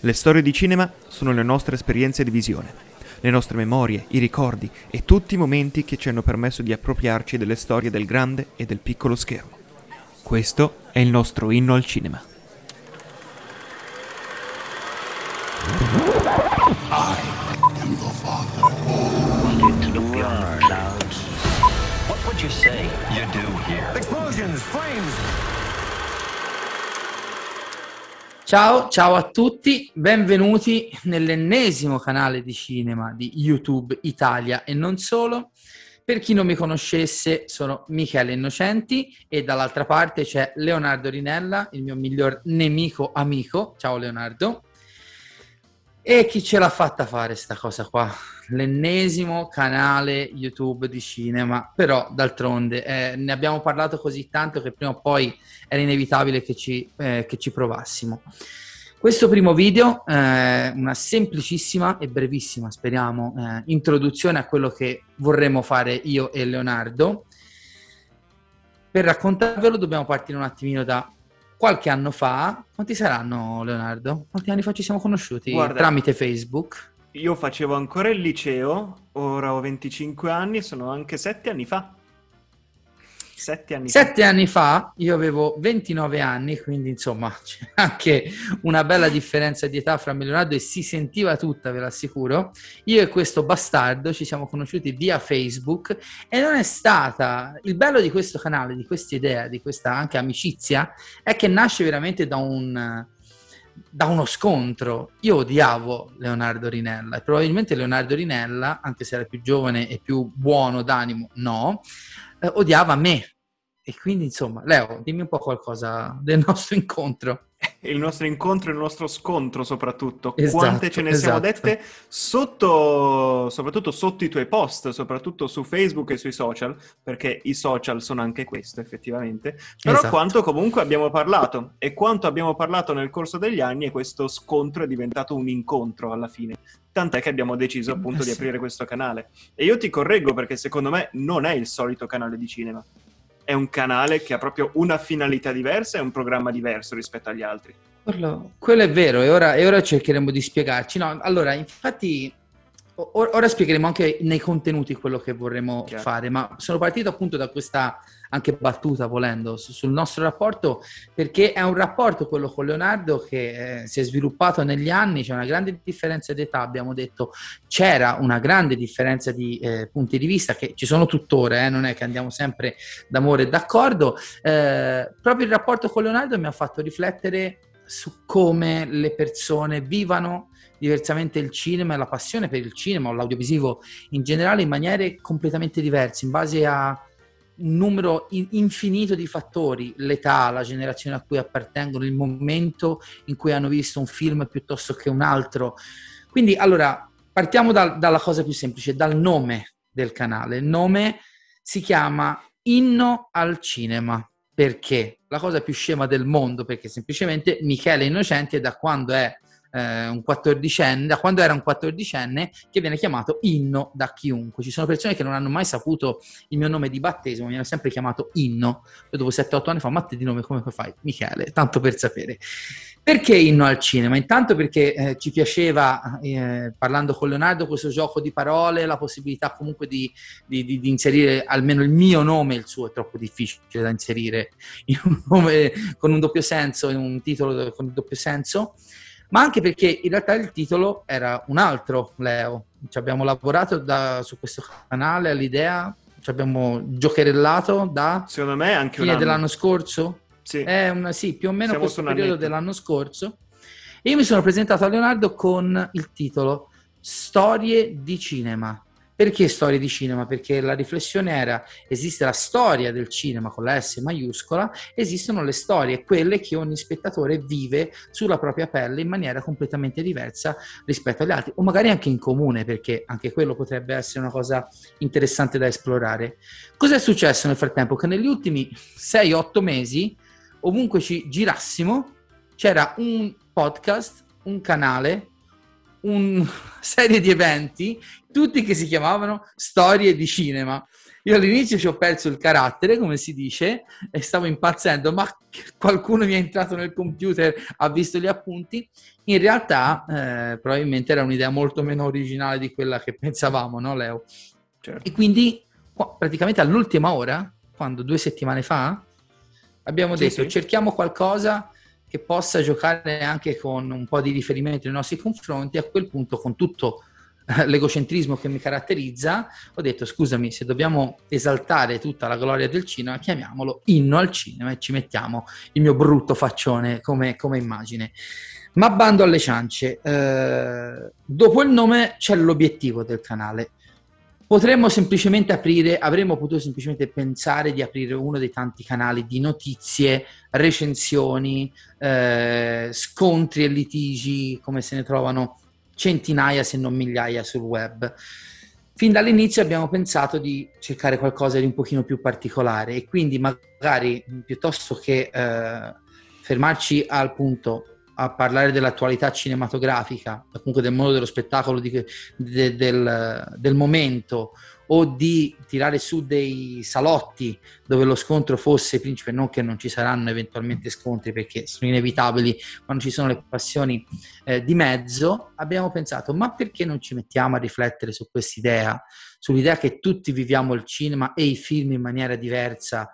Le storie di cinema sono le nostre esperienze di visione, le nostre memorie, i ricordi e tutti i momenti che ci hanno permesso di appropriarci delle storie del grande e del piccolo schermo. Questo è il nostro inno al cinema. What would you say you do here? Explosions, flames. Ciao, ciao a tutti, benvenuti nell'ennesimo canale di cinema di YouTube Italia e non solo. Per chi non mi conoscesse, sono Michele Innocenti e dall'altra parte c'è Leonardo Rinella, il mio miglior nemico amico. Ciao Leonardo. E chi ce l'ha fatta fare sta cosa qua? L'ennesimo canale YouTube di cinema, però d'altronde eh, ne abbiamo parlato così tanto che prima o poi era inevitabile che ci, eh, che ci provassimo. Questo primo video è una semplicissima e brevissima, speriamo, eh, introduzione a quello che vorremmo fare io e Leonardo. Per raccontarvelo dobbiamo partire un attimino da qualche anno fa. Quanti saranno, Leonardo? Quanti anni fa ci siamo conosciuti? Guarda- Tramite Facebook? Io facevo ancora il liceo, ora ho 25 anni, sono anche 7 anni fa. 7 anni fa. Sette anni fa io avevo 29 anni, quindi insomma c'è anche una bella differenza di età fra me e Leonardo e si sentiva tutta, ve l'assicuro. Io e questo bastardo ci siamo conosciuti via Facebook e non è stata... Il bello di questo canale, di questa idea, di questa anche amicizia, è che nasce veramente da un... Da uno scontro, io odiavo Leonardo Rinella e probabilmente Leonardo Rinella, anche se era più giovane e più buono d'animo, no, eh, odiava me. E quindi, insomma, Leo, dimmi un po' qualcosa del nostro incontro. Il nostro incontro il nostro scontro soprattutto. Esatto, Quante ce ne siamo esatto. dette sotto, soprattutto sotto i tuoi post, soprattutto su Facebook e sui social, perché i social sono anche questo effettivamente. Però Esatto. quanto comunque abbiamo parlato e quanto abbiamo parlato nel corso degli anni e questo scontro è diventato un incontro alla fine. Tant'è che abbiamo deciso appunto Eh di sì. aprire questo canale. E io ti correggo perché secondo me non è il solito canale di cinema. È un canale che ha proprio una finalità diversa e un programma diverso rispetto agli altri. Quello, quello è vero, e ora, e ora cercheremo di spiegarci. No, allora, infatti, ora spiegheremo anche nei contenuti quello che vorremmo Chiaro. fare, ma sono partito appunto da questa anche battuta, volendo, su- sul nostro rapporto, perché è un rapporto quello con Leonardo che eh, si è sviluppato negli anni, c'è una grande differenza di età, abbiamo detto, c'era una grande differenza di eh, punti di vista, che ci sono tuttora, eh, non è che andiamo sempre d'amore e d'accordo, eh, proprio il rapporto con Leonardo mi ha fatto riflettere su come le persone vivano diversamente il cinema e la passione per il cinema o l'audiovisivo in generale in maniere completamente diverse, in base a un numero in- infinito di fattori, l'età, la generazione a cui appartengono, il momento in cui hanno visto un film piuttosto che un altro. Quindi, allora, partiamo dal- dalla cosa più semplice, dal nome del canale. Il nome si chiama Inno al cinema. Perché? La cosa più scema del mondo, perché semplicemente Michele Innocenti è da quando è eh, un quattordicenne, da quando era un quattordicenne, che viene chiamato Inno da chiunque. Ci sono persone che non hanno mai saputo il mio nome di battesimo, mi hanno sempre chiamato Inno. Poi dopo 7-8 anni fa, ma te di nome come fai? Michele, tanto per sapere. Perché Inno al cinema? Intanto perché eh, ci piaceva, eh, parlando con Leonardo, questo gioco di parole, la possibilità comunque di, di- di- di inserire almeno il mio nome, il suo è troppo difficile da inserire in un nome con un doppio senso, in un titolo con un doppio senso, ma anche perché in realtà il titolo era un altro, Leo. Ci abbiamo lavorato da- su questo canale all'idea, ci abbiamo giocherellato da Secondo me anche un fine anno. dell'anno scorso. Sì. È una, sì, più o meno Siamo questo periodo annetto. dell'anno scorso. E io mi sono presentato a Leonardo con il titolo Storie di cinema. Perché storie di cinema? Perché la riflessione era, esiste la storia del cinema con la S maiuscola, esistono le storie, quelle che ogni spettatore vive sulla propria pelle in maniera completamente diversa rispetto agli altri, o magari anche in comune, perché anche quello potrebbe essere una cosa interessante da esplorare. Cos'è successo nel frattempo? Che negli ultimi 6-8 mesi, ovunque ci girassimo, c'era un podcast, un canale, una serie di eventi, tutti che si chiamavano Storie di cinema. io all'inizio ci ho perso il carattere, come si dice, e stavo impazzendo, ma qualcuno mi è entrato nel computer, ha visto gli appunti. In realtà, eh, probabilmente era un'idea molto meno originale di quella che pensavamo, no, Leo? Certo. E quindi, praticamente all'ultima ora, quando due settimane fa, abbiamo sì, detto sì. cerchiamo qualcosa che possa giocare anche con un po' di riferimento nei nostri confronti. A quel punto, con tutto l'egocentrismo che mi caratterizza, ho detto scusami, se dobbiamo esaltare tutta la gloria del cinema, chiamiamolo inno al cinema e ci mettiamo il mio brutto faccione come, come immagine. Ma bando alle ciance, eh, dopo il nome c'è l'obiettivo del canale. Potremmo semplicemente aprire, avremmo potuto semplicemente pensare di aprire uno dei tanti canali di notizie, recensioni, eh, scontri e litigi, come se ne trovano centinaia se non migliaia sul web. Fin dall'inizio abbiamo pensato di cercare qualcosa di un pochino più particolare e quindi magari piuttosto che eh, fermarci al punto a parlare dell'attualità cinematografica, comunque del mondo dello spettacolo di, de, del, del momento o di tirare su dei salotti dove lo scontro fosse principe, non che non ci saranno eventualmente scontri perché sono inevitabili quando ci sono le passioni eh, di mezzo, abbiamo pensato ma perché non ci mettiamo a riflettere su quest'idea, sull'idea che tutti viviamo il cinema e i film in maniera diversa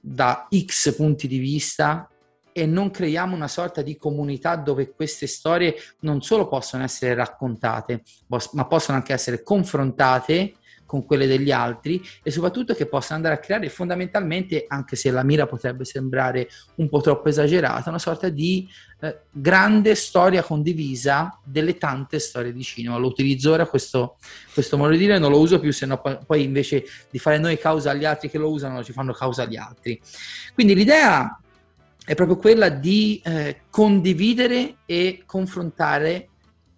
da X punti di vista e non creiamo una sorta di comunità dove queste storie non solo possono essere raccontate, ma possono anche essere confrontate con quelle degli altri e soprattutto che possano andare a creare fondamentalmente, anche se la mira potrebbe sembrare un po' troppo esagerata, una sorta di eh, grande storia condivisa delle tante storie di cinema. Lo utilizzo ora questo, questo modo di dire, non lo uso più, se no poi, invece di fare noi causa agli altri che lo usano, ci fanno causa agli altri. Quindi l'idea è proprio quella di eh, condividere e confrontare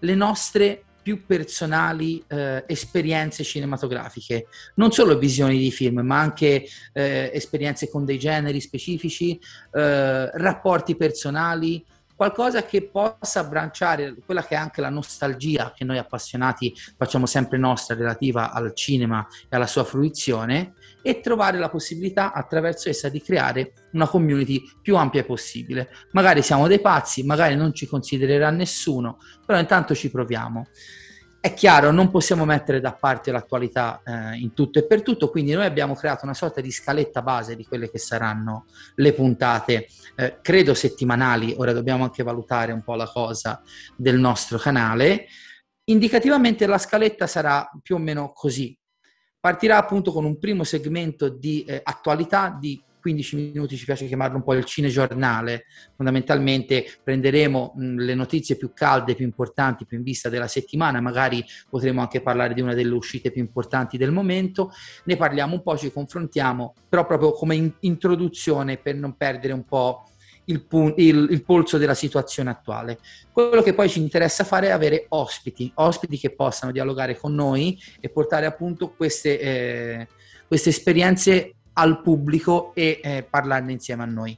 le nostre più personali eh, esperienze cinematografiche, non solo visioni di film, ma anche eh, esperienze con dei generi specifici, eh, rapporti personali, qualcosa che possa abbracciare quella che è anche la nostalgia che noi appassionati facciamo sempre nostra relativa al cinema e alla sua fruizione e trovare la possibilità attraverso essa di creare una community più ampia possibile. Magari siamo dei pazzi, magari non ci considererà nessuno, però intanto ci proviamo. È chiaro, non possiamo mettere da parte l'attualità eh, in tutto e per tutto, quindi noi abbiamo creato una sorta di scaletta base di quelle che saranno le puntate, eh, credo settimanali, ora dobbiamo anche valutare un po' la cosa del nostro canale. Indicativamente la scaletta sarà più o meno così. Partirà appunto con un primo segmento di eh, attualità di 15 minuti ci piace chiamarlo un po' il cinegiornale, fondamentalmente prenderemo mh, le notizie più calde, più importanti, più in vista della settimana, magari potremo anche parlare di una delle uscite più importanti del momento, ne parliamo un po', ci confrontiamo, però proprio come in- introduzione per non perdere un po' il, il, il, polso della situazione attuale. Quello che poi ci interessa fare è avere ospiti, ospiti che possano dialogare con noi e portare appunto queste, eh, queste esperienze al pubblico e eh, parlarne insieme a noi.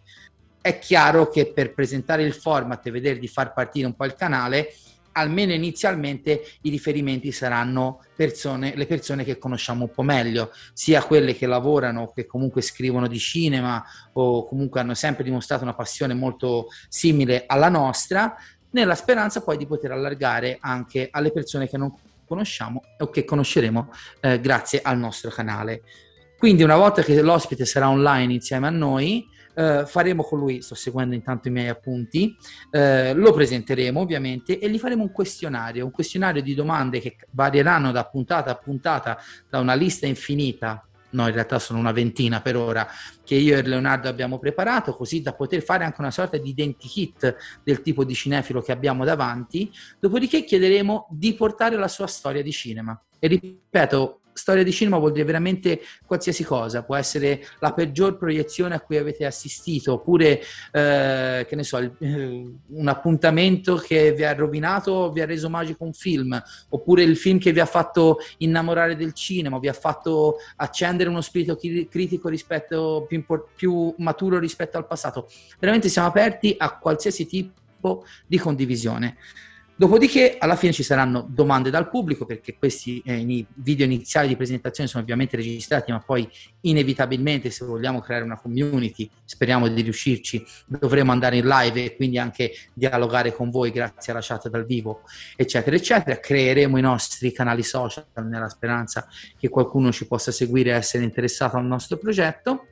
È chiaro che per presentare il format e vedere di far partire un po' il canale, almeno inizialmente i riferimenti saranno persone, le persone che conosciamo un po' meglio, sia quelle che lavorano, che comunque scrivono di cinema o comunque hanno sempre dimostrato una passione molto simile alla nostra, nella speranza poi di poter allargare anche alle persone che non conosciamo o che conosceremo eh, grazie al nostro canale. Quindi una volta che l'ospite sarà online insieme a noi, eh, faremo con lui, sto seguendo intanto i miei appunti, eh, lo presenteremo ovviamente e gli faremo un questionario, un questionario di domande che varieranno da puntata a puntata da una lista infinita no in realtà sono una ventina per ora che io e Leonardo abbiamo preparato così da poter fare anche una sorta di identikit del tipo di cinefilo che abbiamo davanti. Dopodiché chiederemo di portare la sua storia di cinema. E ripeto storia di cinema vuol dire veramente qualsiasi cosa, può essere la peggior proiezione a cui avete assistito, oppure, eh, che ne so, il, eh, un appuntamento che vi ha rovinato, vi ha reso magico un film, oppure il film che vi ha fatto innamorare del cinema, vi ha fatto accendere uno spirito critico rispetto, più, più maturo rispetto al passato. Veramente siamo aperti a qualsiasi tipo di condivisione. Dopodiché alla fine ci saranno domande dal pubblico perché questi eh, video iniziali di presentazione sono ovviamente registrati, ma poi inevitabilmente se vogliamo creare una community, speriamo di riuscirci, dovremo andare in live e quindi anche dialogare con voi grazie alla chat dal vivo, eccetera, eccetera. Creeremo i nostri canali social nella speranza che qualcuno ci possa seguire e essere interessato al nostro progetto.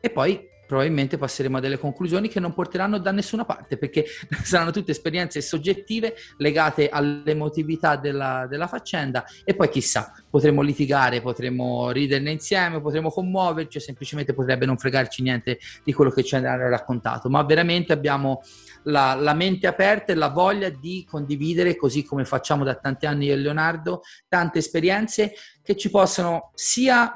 E poi probabilmente passeremo a delle conclusioni che non porteranno da nessuna parte perché saranno tutte esperienze soggettive legate all'emotività della, della faccenda e poi chissà, potremmo litigare, potremmo riderne insieme, potremmo commuoverci semplicemente potrebbe non fregarci niente di quello che ci hanno raccontato, ma veramente abbiamo la, la, mente aperta e la voglia di condividere, così come facciamo da tanti anni io e Leonardo, tante esperienze che ci possano sia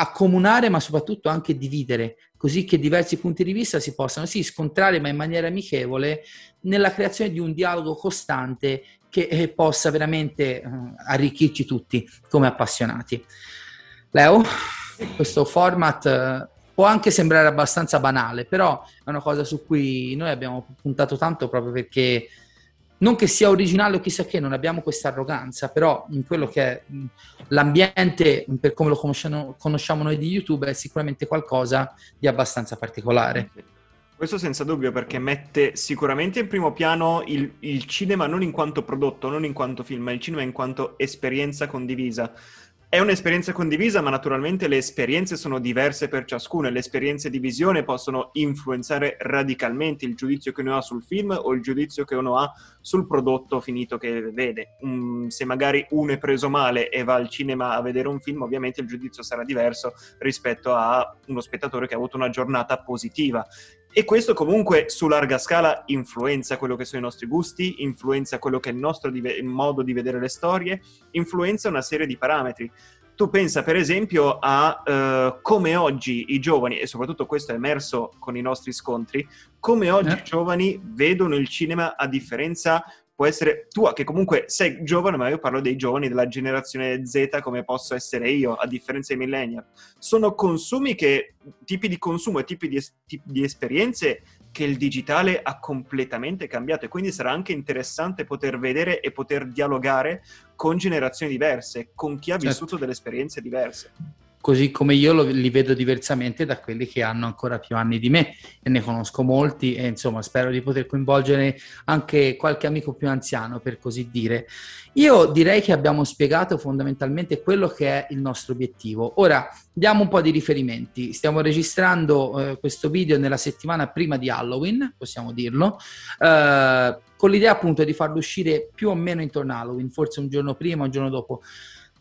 accomunare ma soprattutto anche dividere così che diversi punti di vista si possano sì scontrare ma in maniera amichevole nella creazione di un dialogo costante che eh, possa veramente eh, arricchirci tutti come appassionati. Leo, questo format eh, può anche sembrare abbastanza banale, però è una cosa su cui noi abbiamo puntato tanto proprio perché non che sia originale o chissà che, non abbiamo questa arroganza, però in quello che è l'ambiente, per come lo conosciamo, conosciamo noi di YouTube, è sicuramente qualcosa di abbastanza particolare. Questo senza dubbio perché mette sicuramente in primo piano il, il cinema non in quanto prodotto, non in quanto film, ma il cinema in quanto esperienza condivisa. È un'esperienza condivisa, ma naturalmente le esperienze sono diverse per ciascuno e le esperienze di visione possono influenzare radicalmente il giudizio che uno ha sul film o il giudizio che uno ha sul prodotto finito che vede. Um, se magari uno è preso male e va al cinema a vedere un film, ovviamente il giudizio sarà diverso rispetto a uno spettatore che ha avuto una giornata positiva. E questo comunque su larga scala influenza quello che sono i nostri gusti, influenza quello che è il nostro di- modo di vedere le storie, influenza una serie di parametri. Tu pensa per esempio a uh, come oggi i giovani, e soprattutto questo è emerso con i nostri scontri, come oggi eh. i giovani vedono il cinema a differenza può essere tua, che comunque sei giovane, ma io parlo dei giovani della generazione Z come posso essere io, a differenza dei millennial. Sono consumi che, tipi di consumo e tipi di, tipi di esperienze che il digitale ha completamente cambiato e quindi sarà anche interessante poter vedere e poter dialogare con generazioni diverse, con chi ha certo. vissuto delle esperienze diverse così come io lo, li vedo diversamente da quelli che hanno ancora più anni di me e ne conosco molti e insomma spero di poter coinvolgere anche qualche amico più anziano per così dire. Io direi che abbiamo spiegato fondamentalmente quello che è il nostro obiettivo. Ora diamo un po' di riferimenti. Stiamo registrando eh, questo video nella settimana prima di Halloween, possiamo dirlo, eh, con l'idea appunto di farlo uscire più o meno intorno a Halloween, forse un giorno prima, un giorno dopo.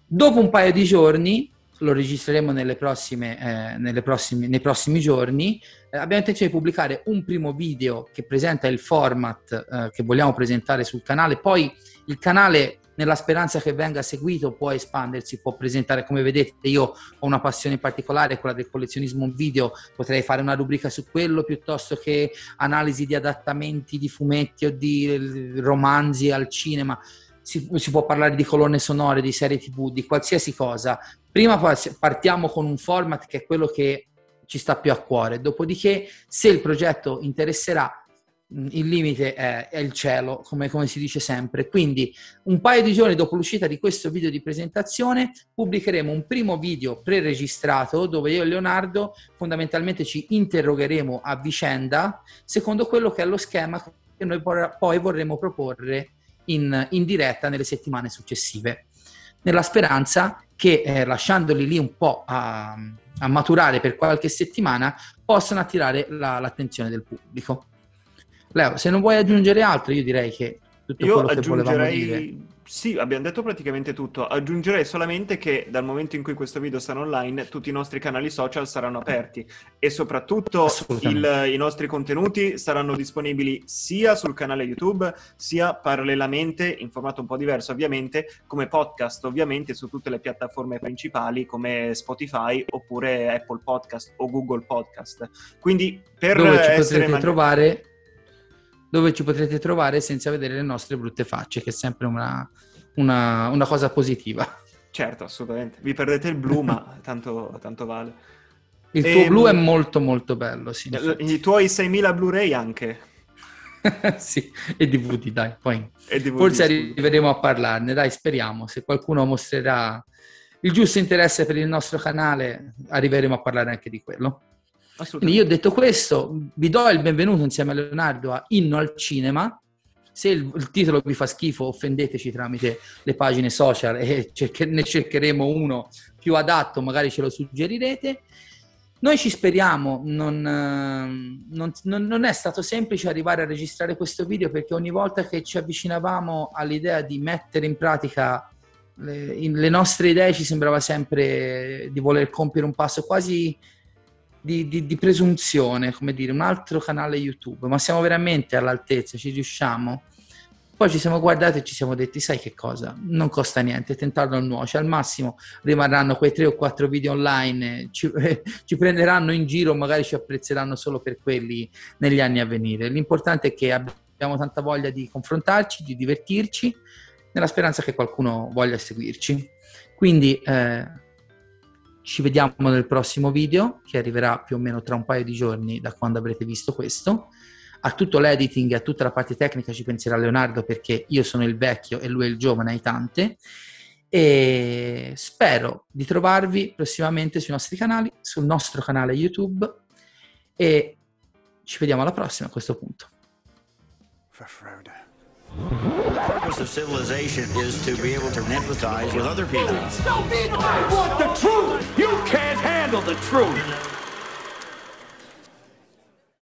Dopo un paio di giorni lo registreremo nelle prossime, eh, nelle prossime, nei prossimi giorni. Eh, abbiamo intenzione di pubblicare un primo video che presenta il format eh, che vogliamo presentare sul canale, poi il canale nella speranza che venga seguito può espandersi, può presentare, come vedete io ho una passione particolare, quella del collezionismo. Video, potrei fare una rubrica su quello piuttosto che analisi di adattamenti di fumetti o di eh, romanzi al cinema si, si, può parlare di colonne sonore, di serie tv, di qualsiasi cosa. Prima partiamo con un format che è quello che ci sta più a cuore, dopodiché se il progetto interesserà il limite è, è il cielo, come, come, si dice sempre. Quindi, un paio di giorni dopo l'uscita di questo video di presentazione, pubblicheremo un primo video pre-registrato dove io e Leonardo fondamentalmente ci interrogheremo a vicenda secondo quello che è lo schema che noi poi vorremmo proporre in, in diretta nelle settimane successive, nella speranza che eh, lasciandoli lì un po' a, a, maturare per qualche settimana possano attirare la, l'attenzione del pubblico. Leo, se non vuoi aggiungere altro, io direi che tutto io quello che volevamo dire sì, abbiamo detto praticamente tutto. Aggiungerei solamente che dal momento in cui questo video sarà online, tutti i nostri canali social saranno aperti e soprattutto il, i nostri contenuti saranno disponibili sia sul canale YouTube, sia parallelamente, in formato un po' diverso ovviamente, come podcast ovviamente su tutte le piattaforme principali come Spotify oppure Apple Podcast o Google Podcast. Quindi per Dove ci potrete man- trovare dove ci potrete trovare senza vedere le nostre brutte facce, che è sempre una, una, una cosa positiva. Certo, assolutamente. Vi perdete il blu, ma tanto, tanto vale. Il tuo e... blu è molto molto bello, sì. I tuoi 6.000 Blu-ray anche. sì, e DVD, dai, poi DVD, forse arriveremo a parlarne, dai, speriamo. Se qualcuno mostrerà il giusto interesse per il nostro canale, arriveremo a parlare anche di quello. Quindi io ho detto questo, vi do il benvenuto insieme a Leonardo a Inno al Cinema. Se il, il titolo vi fa schifo, offendeteci tramite le pagine social e cerche- ne cercheremo uno più adatto, magari ce lo suggerirete. Noi ci speriamo, non, ehm, non- non- è stato semplice arrivare a registrare questo video perché ogni volta che ci avvicinavamo all'idea di mettere in pratica le, in- le nostre idee ci sembrava sempre di voler compiere un passo quasi di, di- di presunzione, come dire, un altro canale YouTube, ma siamo veramente all'altezza, ci riusciamo. Poi ci siamo guardati e ci siamo detti, sai che cosa? Non costa niente, tentarlo non nuoce, al massimo rimarranno quei tre o quattro video online, ci, ci prenderanno in giro, magari ci apprezzeranno solo per quelli negli anni a venire. L'importante è che abbiamo tanta voglia di confrontarci, di divertirci, nella speranza che qualcuno voglia seguirci. Quindi eh, ci vediamo nel prossimo video, che arriverà più o meno tra un paio di giorni da quando avrete visto questo. A tutto l'editing e a tutta la parte tecnica ci penserà Leonardo perché io sono il vecchio e lui è il giovane ai tante. E spero di trovarvi prossimamente sui nostri canali, sul nostro canale YouTube e ci vediamo alla prossima a questo punto. The purpose of civilization is to be able to empathize with other people. I want the truth! You can't handle the truth!